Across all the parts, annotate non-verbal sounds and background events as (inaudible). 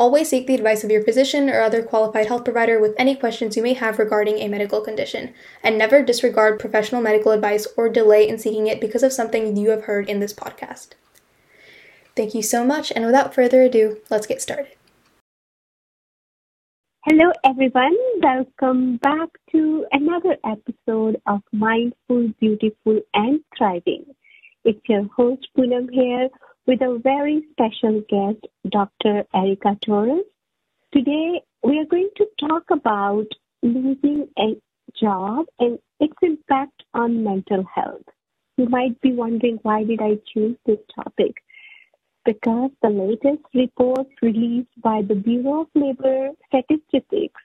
Always seek the advice of your physician or other qualified health provider with any questions you may have regarding a medical condition, and never disregard professional medical advice or delay in seeking it because of something you have heard in this podcast. Thank you so much, and without further ado, let's get started. Hello, everyone. Welcome back to another episode of Mindful, Beautiful, and Thriving. It's your host, Punam here with a very special guest, Dr. Erika Torres. Today, we are going to talk about losing a job and its impact on mental health. You might be wondering why did I choose this topic? Because the latest report released by the Bureau of Labor Statistics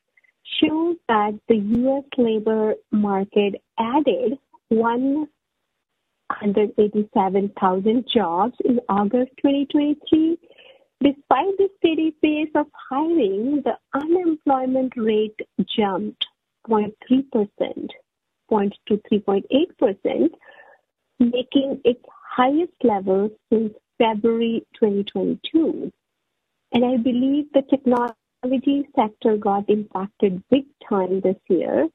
shows that the US labor market added one 187,000 jobs in August 2023. Despite the steady pace of hiring, the unemployment rate jumped 0.3% point to 3.8%, making its highest level since February 2022. And I believe the technology sector got impacted big time this year.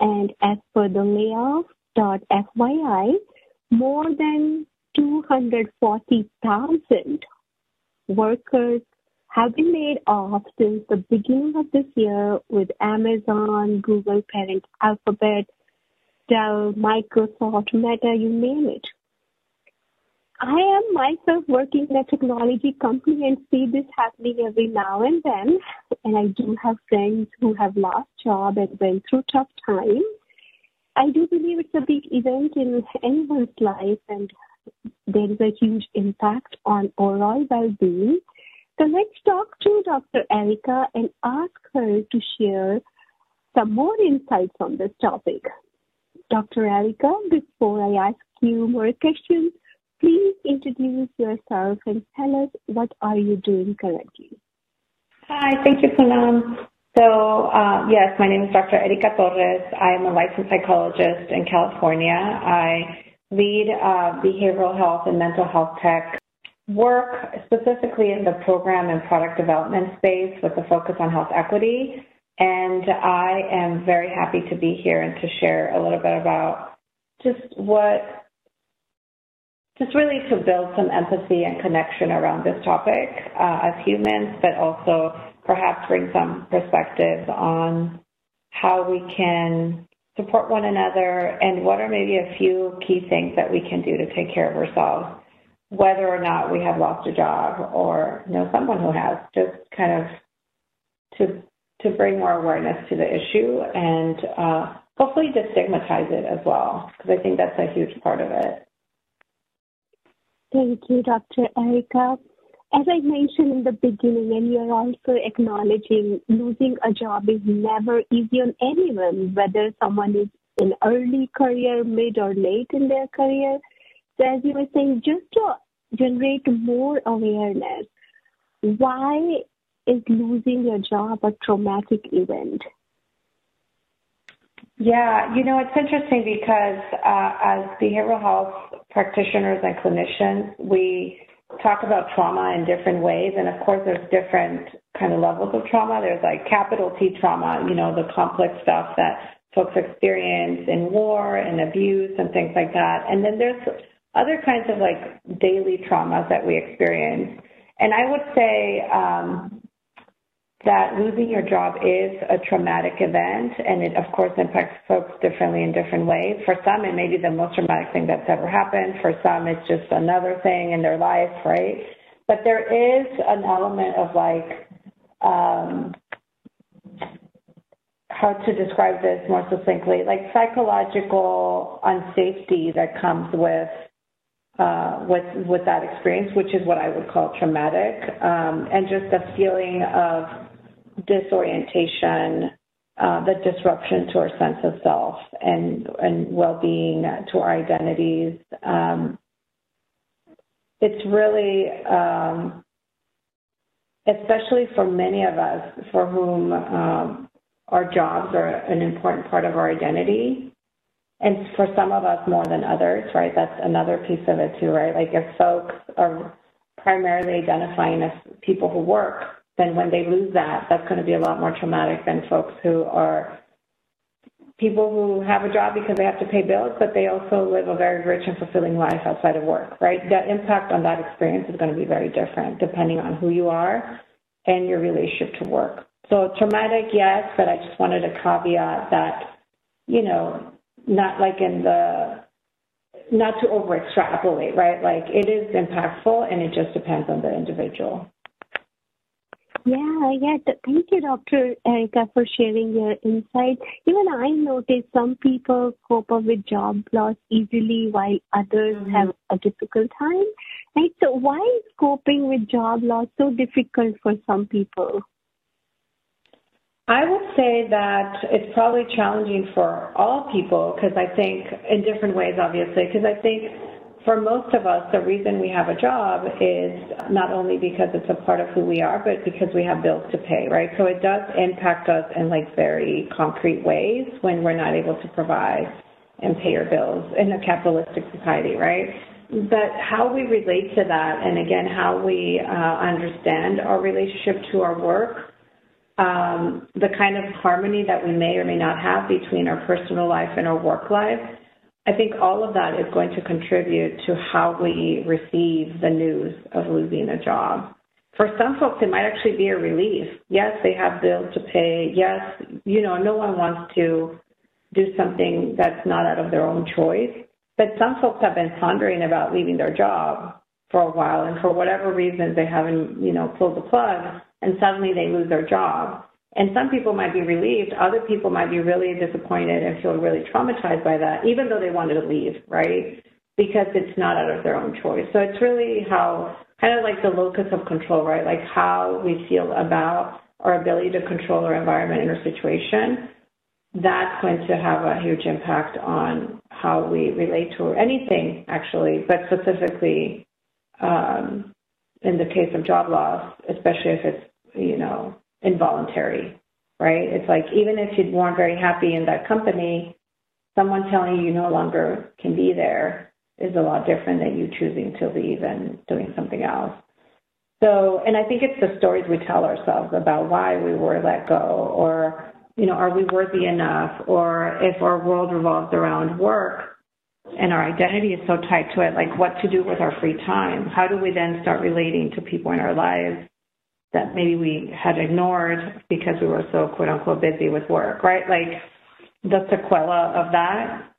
And as per the layoff.fyi, more than 240,000 workers have been laid off since the beginning of this year with Amazon, Google parent Alphabet, Dell, Microsoft, Meta, you name it. I am myself working in a technology company and see this happening every now and then. And I do have friends who have lost job and went through tough times. I do believe it's a big event in anyone's life and there is a huge impact on overall well-being. So let's talk to Dr. Erika and ask her to share some more insights on this topic. Dr. Erika, before I ask you more questions, please introduce yourself and tell us what are you doing currently. Hi, thank you, Punam. So, uh, yes, my name is Dr. Erika Torres. I am a licensed psychologist in California. I lead uh, behavioral health and mental health tech work specifically in the program and product development space with a focus on health equity. And I am very happy to be here and to share a little bit about just what, just really to build some empathy and connection around this topic uh, as humans, but also perhaps bring some perspective on how we can support one another and what are maybe a few key things that we can do to take care of ourselves, whether or not we have lost a job or know someone who has, just kind of to to bring more awareness to the issue and uh, hopefully destigmatize it as well, because I think that's a huge part of it. Thank you, Dr. Erika as I mentioned in the beginning, and you're also acknowledging losing a job is never easy on anyone, whether someone is in early career, mid or late in their career. So as you were saying, just to generate more awareness, why is losing your job a traumatic event? Yeah, you know, it's interesting because uh, as behavioral health practitioners and clinicians, we talk about trauma in different ways. And of course, there's different kind of levels of trauma. There's like capital T trauma, you know, the complex stuff that folks experience in war and abuse and things like that. And then there's other kinds of like daily traumas that we experience. And I would say um, that losing your job is a traumatic event, and it, of course, impacts folks differently in different ways. For some, it may be the most traumatic thing that's ever happened. For some, it's just another thing in their life, right? But there is an element of like, um, how to describe this more succinctly, like psychological unsafety that comes with uh, with with that experience, which is what I would call traumatic, um, and just a feeling of disorientation, uh, the disruption to our sense of self and, and well-being, to our identities, um, it's really, um, especially for many of us for whom um, our jobs are an important part of our identity. And for some of us more than others, right? That's another piece of it too, right? Like if folks are primarily identifying as people who work, then when they lose that, that's going to be a lot more traumatic than folks who are people who have a job because they have to pay bills, but they also live a very rich and fulfilling life outside of work, right? The impact on that experience is going to be very different depending on who you are and your relationship to work. So traumatic, yes, but I just wanted to caveat that, you know, not like in the, not to over extrapolate, right? Like it is impactful and it just depends on the individual. Yeah, yeah. Thank you, Dr. Erika, for sharing your insight. Even I noticed some people cope up with job loss easily while others mm-hmm. have a difficult time. Right? So why is coping with job loss so difficult for some people? I would say that it's probably challenging for all people because I think in different ways, obviously, because I think for most of us, the reason we have a job is not only because it's a part of who we are, but because we have bills to pay, right? So it does impact us in like very concrete ways when we're not able to provide and pay our bills in a capitalistic society, right? But how we relate to that, and again, how we uh, understand our relationship to our work um, the kind of harmony that we may or may not have between our personal life and our work life, I think all of that is going to contribute to how we receive the news of losing a job. For some folks, it might actually be a relief. Yes, they have bills to pay. Yes, you know, no one wants to do something that's not out of their own choice. But some folks have been pondering about leaving their job for a while, and for whatever reasons, they haven't, you know, pulled the plug and suddenly they lose their job. And some people might be relieved, other people might be really disappointed and feel really traumatized by that, even though they wanted to leave, right? Because it's not out of their own choice. So it's really how, kind of like the locus of control, right? Like how we feel about our ability to control our environment and our situation. That's going to have a huge impact on how we relate to anything, actually, but specifically um, in the case of job loss, especially if it's you know, involuntary, right? It's like even if you weren't very happy in that company, someone telling you you no longer can be there is a lot different than you choosing to leave and doing something else. So, and I think it's the stories we tell ourselves about why we were let go or, you know, are we worthy enough? Or if our world revolves around work and our identity is so tied to it, like what to do with our free time? How do we then start relating to people in our lives that maybe we had ignored because we were so quote unquote busy with work, right? Like the sequela of that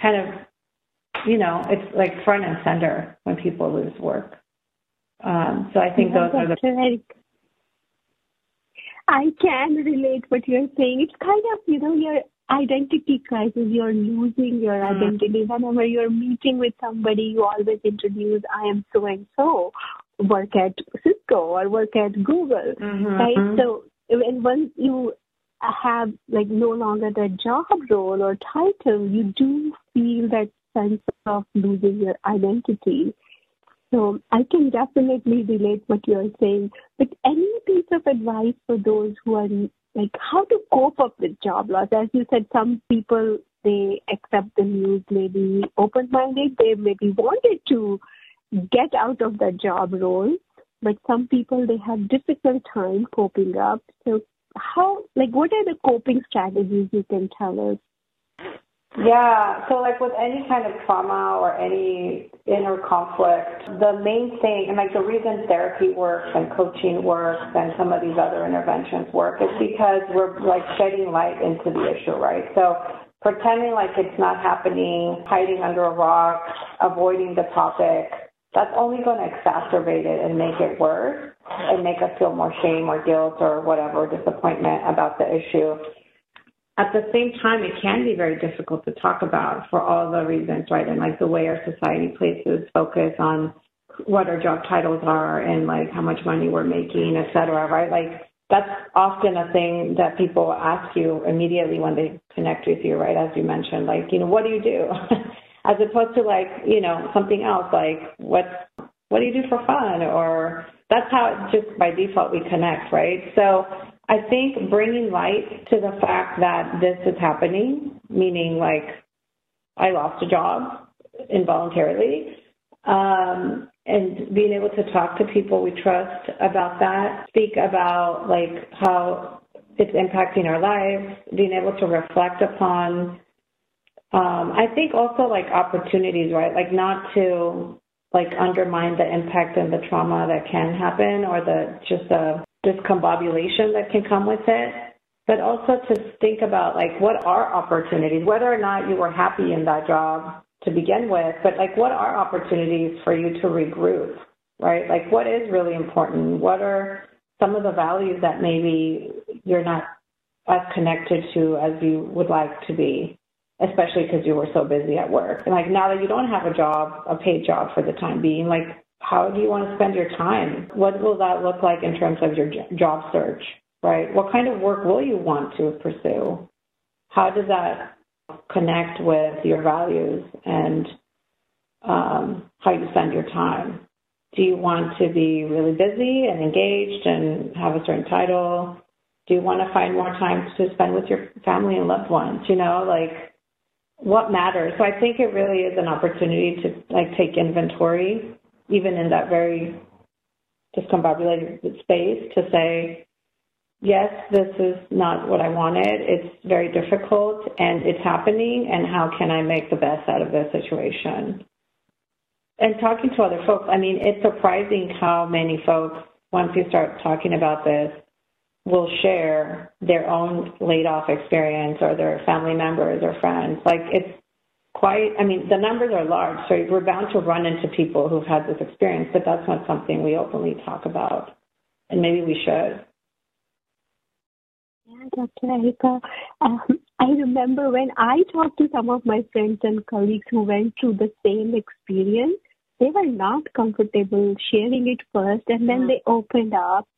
kind of, you know, it's like front and center when people lose work. Um, so I think those are the. I can relate what you're saying. It's kind of, you know, your identity crisis. You're losing your mm. identity. Whenever you're meeting with somebody, you always introduce, I am so and so, work at Cisco or work at Google, mm-hmm. right? Mm-hmm. So when once you have like no longer that job role or title, you do feel that sense of losing your identity. So I can definitely relate what you're saying. But any piece of advice for those who are like how to cope up with job loss? As you said, some people they accept the news maybe open minded. They maybe wanted to get out of that job role, but some people they have difficult time coping up. So how like what are the coping strategies you can tell us? Yeah, so like with any kind of trauma or any inner conflict, the main thing, and like the reason therapy works and coaching works and some of these other interventions work is because we're like shedding light into the issue, right? So pretending like it's not happening, hiding under a rock, avoiding the topic, that's only going to exacerbate it and make it worse and make us feel more shame or guilt or whatever, disappointment about the issue. At the same time, it can be very difficult to talk about for all the reasons, right? And like the way our society places focus on what our job titles are and like how much money we're making, et cetera, right? Like that's often a thing that people ask you immediately when they connect with you, right? As you mentioned, like, you know, what do you do? (laughs) as opposed to like, you know, something else like what what do you do for fun or that's how it just by default we connect, right? So I think bringing light to the fact that this is happening, meaning like I lost a job involuntarily, um, and being able to talk to people we trust about that, speak about like how it's impacting our lives, being able to reflect upon. Um, I think also like opportunities, right? Like not to like undermine the impact and the trauma that can happen or the just the discombobulation that can come with it, but also to think about like what are opportunities, whether or not you were happy in that job to begin with, but like what are opportunities for you to regroup, right? Like what is really important? What are some of the values that maybe you're not as connected to as you would like to be, especially because you were so busy at work. And like now that you don't have a job, a paid job for the time being, like how do you want to spend your time? What will that look like in terms of your job search, right? What kind of work will you want to pursue? How does that connect with your values and um, how you spend your time? Do you want to be really busy and engaged and have a certain title? Do you want to find more time to spend with your family and loved ones? You know, like what matters. So I think it really is an opportunity to like take inventory even in that very discombobulated space, to say, yes, this is not what I wanted. It's very difficult and it's happening, and how can I make the best out of this situation? And talking to other folks, I mean, it's surprising how many folks, once you start talking about this, will share their own laid off experience or their family members or friends. Like it's quite, I mean, the numbers are large, so we're bound to run into people who've had this experience, but that's not something we openly talk about. And maybe we should. Yeah, Dr. Erika. Um, I remember when I talked to some of my friends and colleagues who went through the same experience, they were not comfortable sharing it first and then mm-hmm. they opened up.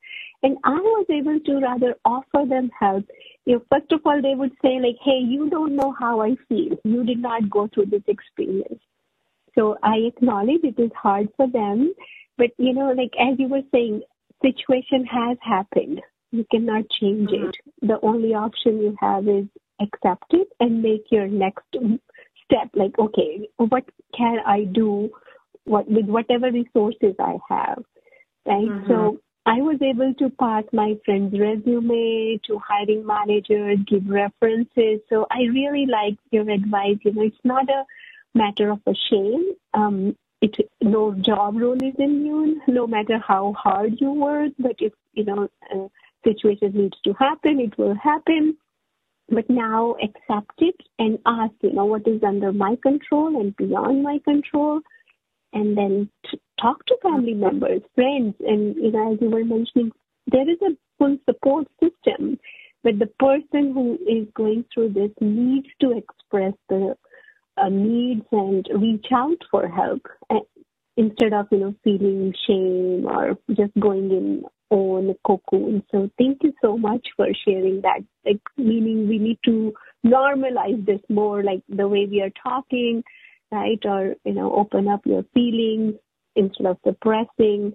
And I was able to rather offer them help you know, first of all, they would say like, hey, you don't know how I feel. You did not go through this experience. So I acknowledge it is hard for them. But, you know, like as you were saying, situation has happened. You cannot change mm-hmm. it. The only option you have is accept it and make your next step. Like, okay, what can I do what, with whatever resources I have? Right. Mm-hmm. So I was able to pass my friend's resume to hiring managers, give references. So I really like your advice. You know, it's not a matter of a shame. Um, it no job role is immune, no matter how hard you work. But if you know a situation needs to happen, it will happen. But now accept it and ask, you know, what is under my control and beyond my control and then talk to family members, friends, and you know, as you were mentioning, there is a full support system, but the person who is going through this needs to express the uh, needs and reach out for help uh, instead of you know feeling shame or just going in own cocoon. So thank you so much for sharing that. Like meaning we need to normalize this more, like the way we are talking right? Or, you know, open up your feelings instead of suppressing.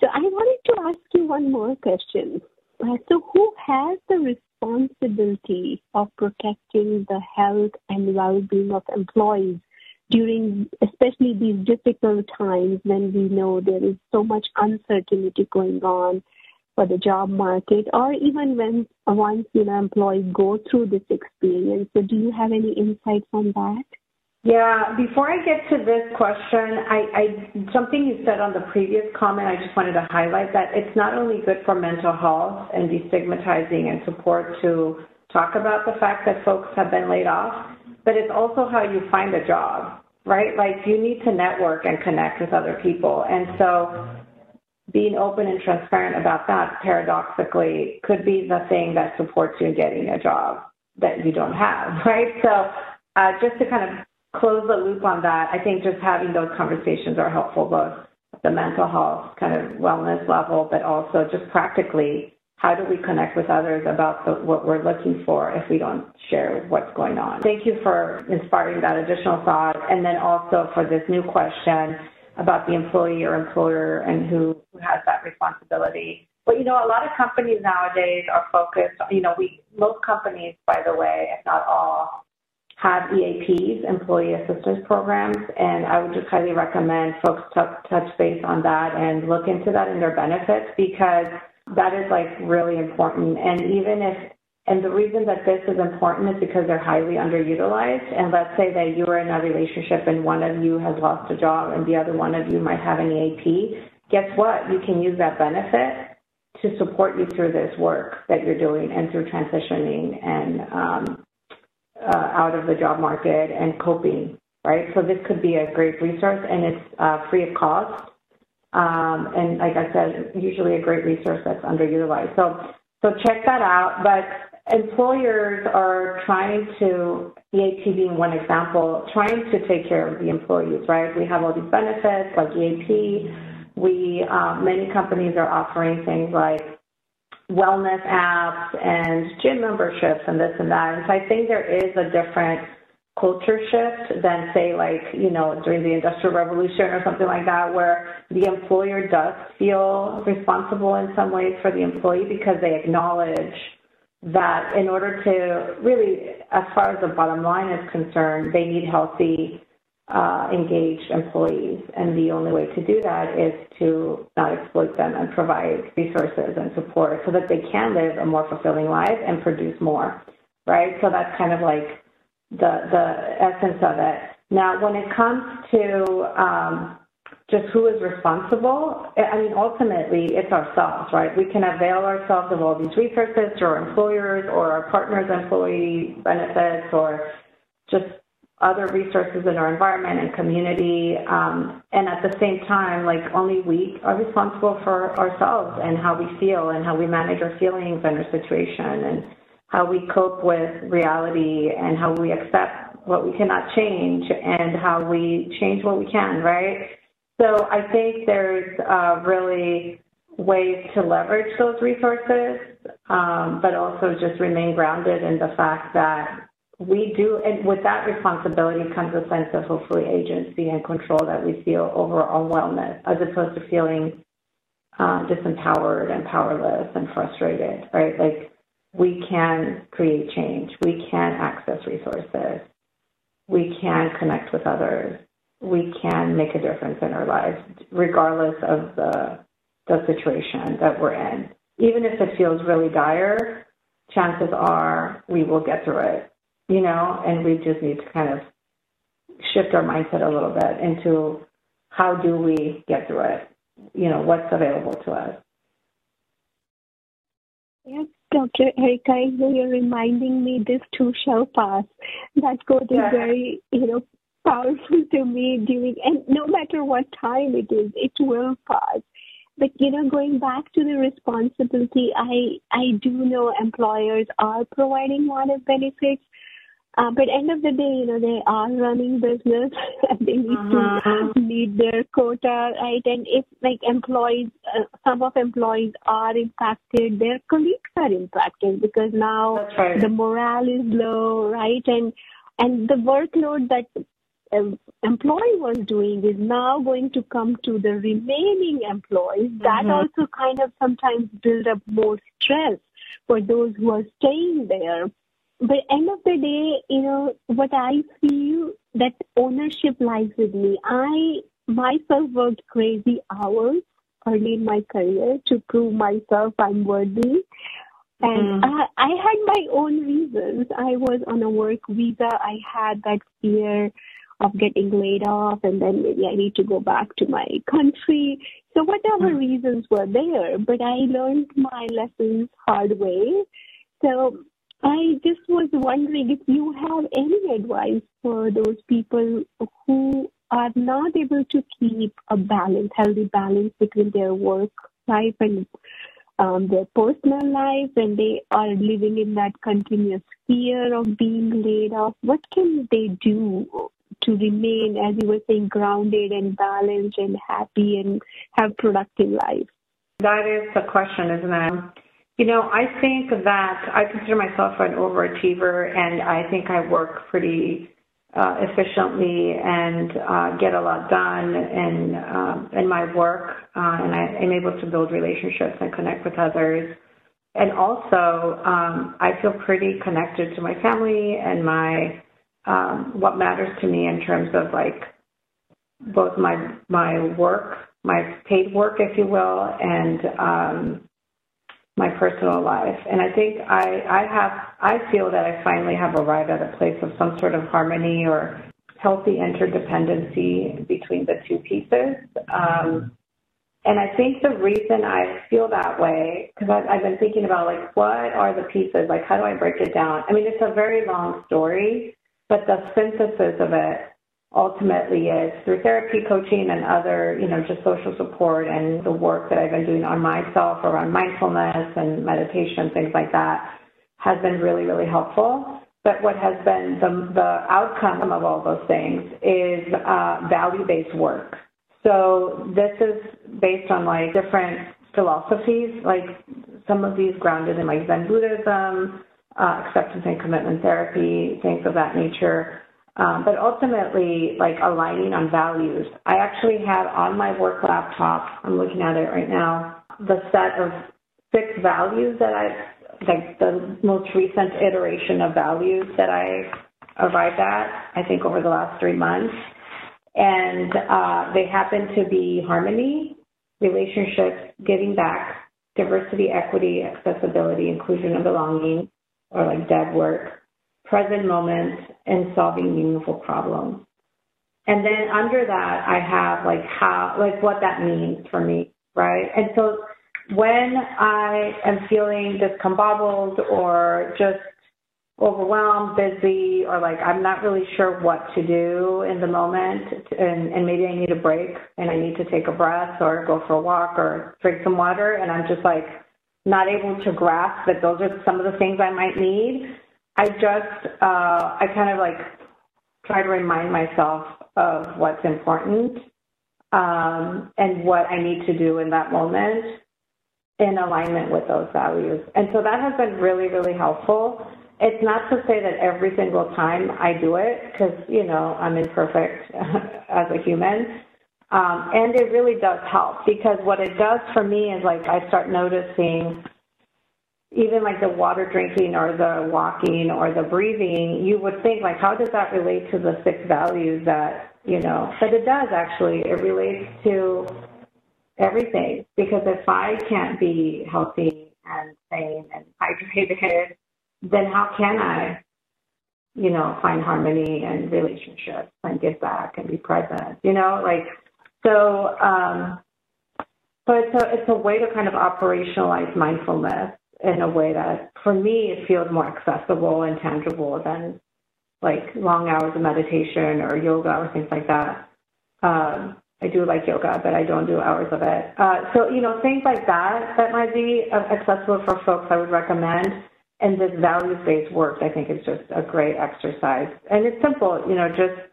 So I wanted to ask you one more question. Uh, so who has the responsibility of protecting the health and well-being of employees during especially these difficult times when we know there is so much uncertainty going on for the job market or even when once you know go through this experience so do you have any insights on that yeah, before I get to this question, I, I something you said on the previous comment, I just wanted to highlight that it's not only good for mental health and destigmatizing and support to talk about the fact that folks have been laid off, but it's also how you find a job, right? Like you need to network and connect with other people. And so being open and transparent about that paradoxically could be the thing that supports you in getting a job that you don't have, (laughs) right? So uh, just to kind of close the loop on that, I think just having those conversations are helpful both the mental health kind of wellness level, but also just practically how do we connect with others about the, what we're looking for if we don't share what's going on? Thank you for inspiring that additional thought. And then also for this new question about the employee or employer and who, who has that responsibility. But you know, a lot of companies nowadays are focused, you know, we, most companies, by the way, if not all, have EAPs, employee assistance programs, and I would just highly recommend folks touch base on that and look into that in their benefits because that is like really important. And even if, and the reason that this is important is because they're highly underutilized. And let's say that you are in a relationship and one of you has lost a job and the other one of you might have an EAP. Guess what? You can use that benefit to support you through this work that you're doing and through transitioning and um, uh, out of the job market and coping, right? So this could be a great resource and it's uh, free of cost. Um, and like I said, usually a great resource that's underutilized. So, so check that out. But employers are trying to, EAP being one example, trying to take care of the employees, right? We have all these benefits like EAP. We, um, many companies are offering things like wellness apps and gym memberships and this and that. And so I think there is a different culture shift than say like, you know, during the industrial revolution or something like that where the employer does feel responsible in some ways for the employee because they acknowledge that in order to really, as far as the bottom line is concerned, they need healthy, uh, engaged employees. And the only way to do that is to not exploit them and provide resources and support so that they can live a more fulfilling life and produce more, right? So that's kind of like the the essence of it. Now, when it comes to um, just who is responsible, I mean, ultimately, it's ourselves, right? We can avail ourselves of all these resources through our employers or our partners' employee benefits or just other resources in our environment and community. Um, and at the same time, like only we are responsible for ourselves and how we feel and how we manage our feelings and our situation and how we cope with reality and how we accept what we cannot change and how we change what we can, right? So I think there's uh, really ways to leverage those resources, um, but also just remain grounded in the fact that we do, and with that responsibility comes a sense of hopefully agency and control that we feel over our wellness, as opposed to feeling uh, disempowered and powerless and frustrated, right? Like we can create change. We can access resources. We can connect with others. We can make a difference in our lives, regardless of the, the situation that we're in. Even if it feels really dire, chances are we will get through it, you know, and we just need to kind of shift our mindset a little bit into how do we get through it? You know, what's available to us. Yes, Dr. Erika, you're reminding me this too shall pass. That quote is very, you know, powerful to me during, and no matter what time it is, it will pass. But you know, going back to the responsibility, I I do know employers are providing a lot of benefits, uh, but end of the day, you know, they are running business (laughs) and they need uh-huh. to meet their quota, right? And if like employees, uh, some of employees are impacted, their colleagues are impacted because now right. the morale is low, right? And and the workload that um, employee was doing is now going to come to the remaining employees. That mm-hmm. also kind of sometimes build up more stress for those who are staying there but end of the day, you know, what I feel that ownership lies with me. I myself worked crazy hours early in my career to prove myself I'm worthy. And mm. I, I had my own reasons. I was on a work visa. I had that fear of getting laid off and then maybe I need to go back to my country. So whatever mm. reasons were there, but I learned my lessons hard way. So I just was wondering if you have any advice for those people who are not able to keep a balance, healthy balance between their work life and um, their personal life, and they are living in that continuous fear of being laid off. What can they do to remain, as you were saying, grounded and balanced and happy and have productive life? That is the question, isn't it? You know, I think that I consider myself an overachiever, and I think I work pretty uh, efficiently and uh, get a lot done in um, in my work, uh, and I am able to build relationships and connect with others. And also, um, I feel pretty connected to my family and my um, what matters to me in terms of like both my my work, my paid work, if you will, and um, my personal life. And I think I, I have, I feel that I finally have arrived at a place of some sort of harmony or healthy interdependency between the two pieces. Um, and I think the reason I feel that way, because I've, I've been thinking about like, what are the pieces? Like, how do I break it down? I mean, it's a very long story, but the synthesis of it ultimately is through therapy, coaching, and other, you know, just social support and the work that I've been doing on myself around mindfulness and meditation, things like that, has been really, really helpful. But what has been the, the outcome of all those things is uh, value-based work. So this is based on like different philosophies, like some of these grounded in like Zen Buddhism, uh, acceptance and commitment therapy, things of that nature. Um, but ultimately, like aligning on values. I actually have on my work laptop, I'm looking at it right now, the set of six values that I've, like the most recent iteration of values that I arrived at, I think over the last three months. And uh, they happen to be harmony, relationships, giving back, diversity, equity, accessibility, inclusion, and belonging, or like dead work, present moment, and solving meaningful problems. And then under that, I have like how, like what that means for me, right? And so when I am feeling discombobbled or just overwhelmed, busy, or like I'm not really sure what to do in the moment, and, and maybe I need a break and I need to take a breath or go for a walk or drink some water, and I'm just like not able to grasp that those are some of the things I might need. I just, uh, I kind of like try to remind myself of what's important um, and what I need to do in that moment in alignment with those values. And so that has been really, really helpful. It's not to say that every single time I do it, because, you know, I'm imperfect (laughs) as a human. Um, and it really does help because what it does for me is like I start noticing even like the water drinking or the walking or the breathing, you would think like, how does that relate to the six values that, you know, but it does actually. It relates to everything. Because if I can't be healthy and sane and hydrated, then how can I, you know, find harmony and relationships and give back and be present, you know, like, so, um, so it's a, it's a way to kind of operationalize mindfulness in a way that, for me, it feels more accessible and tangible than like long hours of meditation or yoga or things like that. Um, I do like yoga, but I don't do hours of it. Uh, so, you know, things like that that might be accessible for folks, I would recommend. And this values-based work, I think, is just a great exercise. And it's simple, you know, just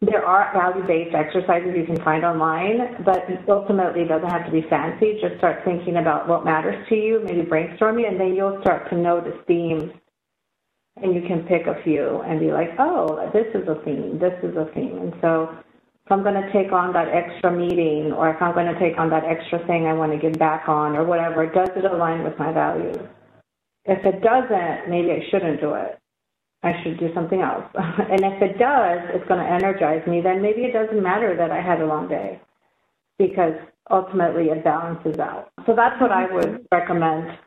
there are value-based exercises you can find online, but ultimately it doesn't have to be fancy. Just start thinking about what matters to you, maybe brainstorming, and then you'll start to notice themes. And you can pick a few and be like, oh, this is a theme, this is a theme. And so if I'm going to take on that extra meeting or if I'm going to take on that extra thing I want to give back on or whatever, does it align with my values? If it doesn't, maybe I shouldn't do it. I should do something else. (laughs) and if it does, it's going to energize me, then maybe it doesn't matter that I had a long day because ultimately it balances out. So that's what I would recommend.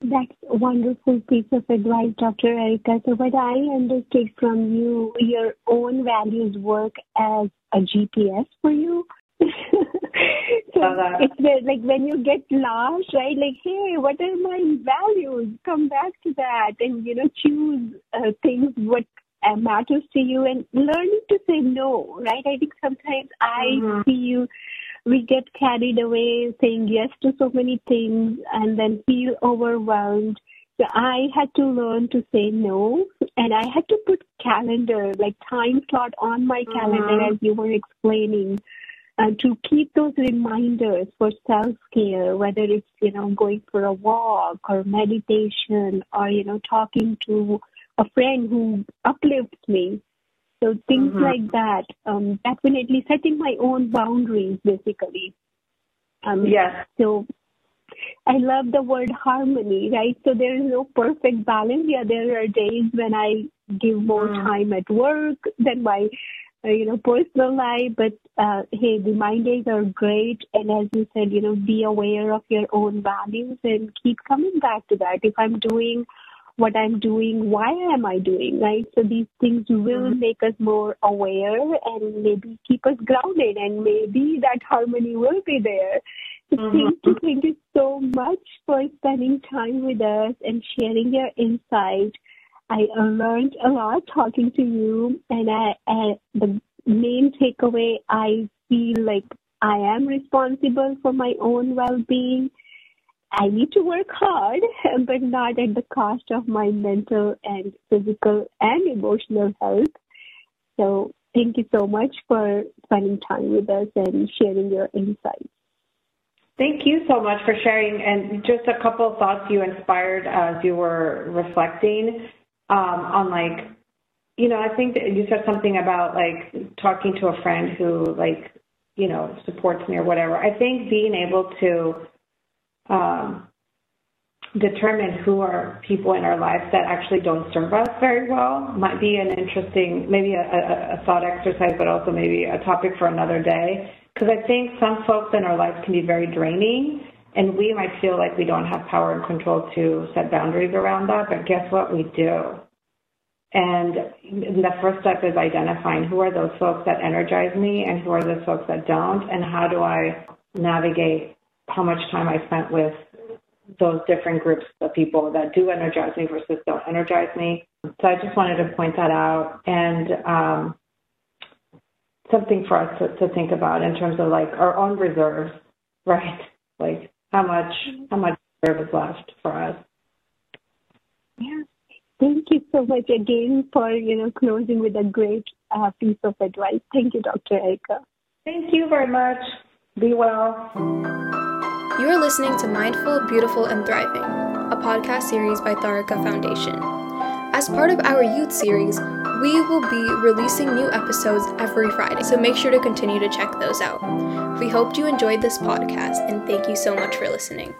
That's a wonderful piece of advice, Dr. Erika. So what I understood from you, your own values work as a GPS for you. So it's like when you get lost, right? Like, hey, what are my values? Come back to that, and you know, choose uh, things what uh, matters to you, and learning to say no, right? I think sometimes I mm-hmm. feel we get carried away saying yes to so many things, and then feel overwhelmed. So I had to learn to say no, and I had to put calendar, like time slot on my calendar, mm-hmm. as you were explaining uh, to keep those reminders for self-care, whether it's, you know, going for a walk or meditation or, you know, talking to a friend who uplifts me. So things mm-hmm. like that, um, definitely setting my own boundaries, basically. Um, yes. So I love the word harmony, right? So there is no perfect balance. Yeah, there are days when I give more mm. time at work than my you know, personal life. But uh, hey, the mind days are great. And as you said, you know, be aware of your own values and keep coming back to that. If I'm doing what I'm doing, why am I doing, right? So these things will mm-hmm. make us more aware and maybe keep us grounded and maybe that harmony will be there. So mm-hmm. thank you, thank you so much for spending time with us and sharing your insight. I learned a lot talking to you, and I, I, the main takeaway I feel like I am responsible for my own well-being. I need to work hard, (laughs) but not at the cost of my mental and physical and emotional health. So thank you so much for spending time with us and sharing your insights. Thank you so much for sharing. And just a couple of thoughts you inspired as you were reflecting um, on like, you know, I think that you said something about like talking to a friend who like, you know, supports me or whatever. I think being able to um, determine who are people in our lives that actually don't serve us very well might be an interesting, maybe a, a, a thought exercise, but also maybe a topic for another day. Because I think some folks in our lives can be very draining and we might feel like we don't have power and control to set boundaries around that, but guess what? We do. And the first step is identifying who are those folks that energize me and who are those folks that don't, and how do I navigate how much time I spent with those different groups of people that do energize me versus don't energize me. So I just wanted to point that out and um, something for us to, to think about in terms of like our own reserves, (laughs) right? Like how much how much reserve is left for us. Yeah. Thank you so much again for you know closing with a great uh, piece of advice. Thank you, Dr. Erika. Thank you very much. Be well. You are listening to Mindful, Beautiful, and Thriving, a podcast series by Tharaka Foundation. As part of our youth series, we will be releasing new episodes every Friday, so make sure to continue to check those out. We hope you enjoyed this podcast and thank you so much for listening.